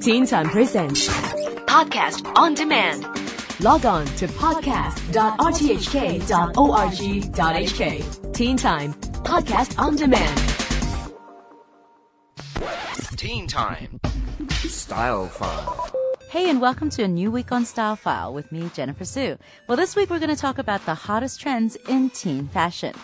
Teen Time Presents Podcast on demand. Log on to podcast.rthk.org.hk. Teen Time Podcast on Demand. Teen Time. Style File. Hey, and welcome to a new week on Style File with me, Jennifer Sue. Well, this week we're going to talk about the hottest trends in teen fashion.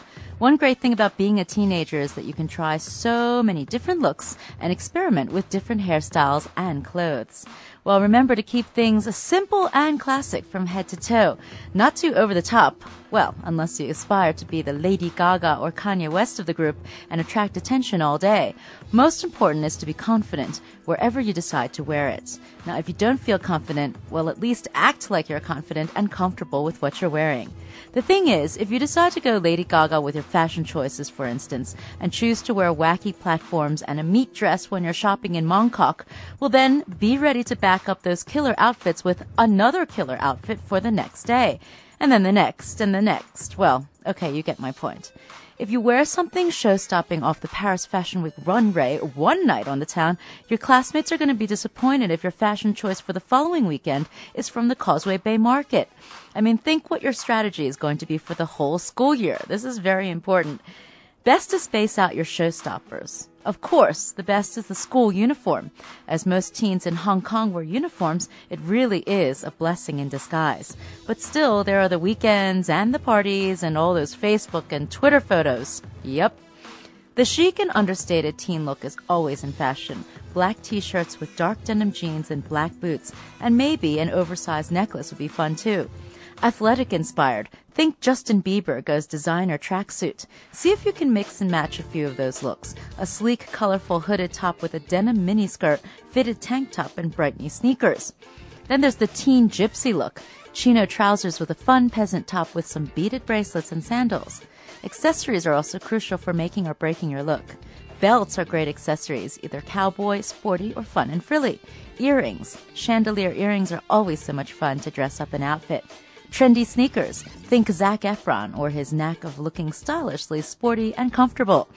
One great thing about being a teenager is that you can try so many different looks and experiment with different hairstyles and clothes. Well, remember to keep things simple and classic from head to toe, not too over the top. Well, unless you aspire to be the Lady Gaga or Kanye West of the group and attract attention all day. Most important is to be confident wherever you decide to wear it. Now, if you don't feel confident, well, at least act like you're confident and comfortable with what you're wearing. The thing is, if you decide to go Lady Gaga with your fashion choices, for instance, and choose to wear wacky platforms and a meat dress when you're shopping in Mongkok, well then be ready to back up those killer outfits with another killer outfit for the next day. And then the next and the next. Well, okay, you get my point. If you wear something show-stopping off the Paris Fashion Week runway one night on the town, your classmates are going to be disappointed if your fashion choice for the following weekend is from the Causeway Bay Market. I mean, think what your strategy is going to be for the whole school year. This is very important. Best to space out your showstoppers. Of course, the best is the school uniform. As most teens in Hong Kong wear uniforms, it really is a blessing in disguise. But still, there are the weekends and the parties and all those Facebook and Twitter photos. Yep. The chic and understated teen look is always in fashion. Black t-shirts with dark denim jeans and black boots, and maybe an oversized necklace would be fun too. Athletic inspired. Think Justin Bieber goes designer tracksuit. See if you can mix and match a few of those looks. A sleek, colorful hooded top with a denim miniskirt, fitted tank top, and bright new sneakers. Then there's the teen gypsy look. Chino trousers with a fun peasant top with some beaded bracelets and sandals. Accessories are also crucial for making or breaking your look. Belts are great accessories, either cowboy, sporty, or fun and frilly. Earrings. Chandelier earrings are always so much fun to dress up an outfit. Trendy sneakers. Think Zac Efron or his knack of looking stylishly sporty and comfortable.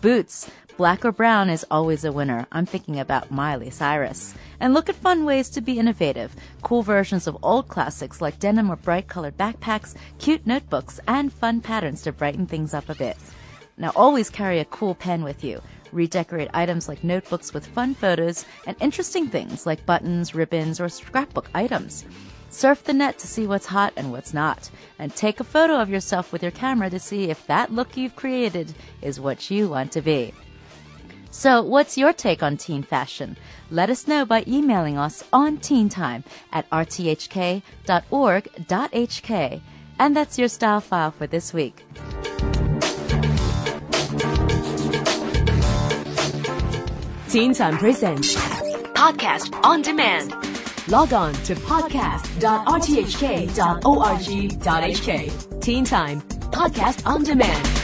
Boots. Black or brown is always a winner. I'm thinking about Miley Cyrus. And look at fun ways to be innovative. Cool versions of old classics like denim or bright colored backpacks, cute notebooks, and fun patterns to brighten things up a bit. Now always carry a cool pen with you. Redecorate items like notebooks with fun photos and interesting things like buttons, ribbons, or scrapbook items. Surf the net to see what's hot and what's not, and take a photo of yourself with your camera to see if that look you've created is what you want to be. So, what's your take on teen fashion? Let us know by emailing us on teentime at rthk.org.hk. And that's your style file for this week. Teen Time Presents Podcast on demand. Log on to podcast.rthk.org.hk. Teen Time Podcast on Demand.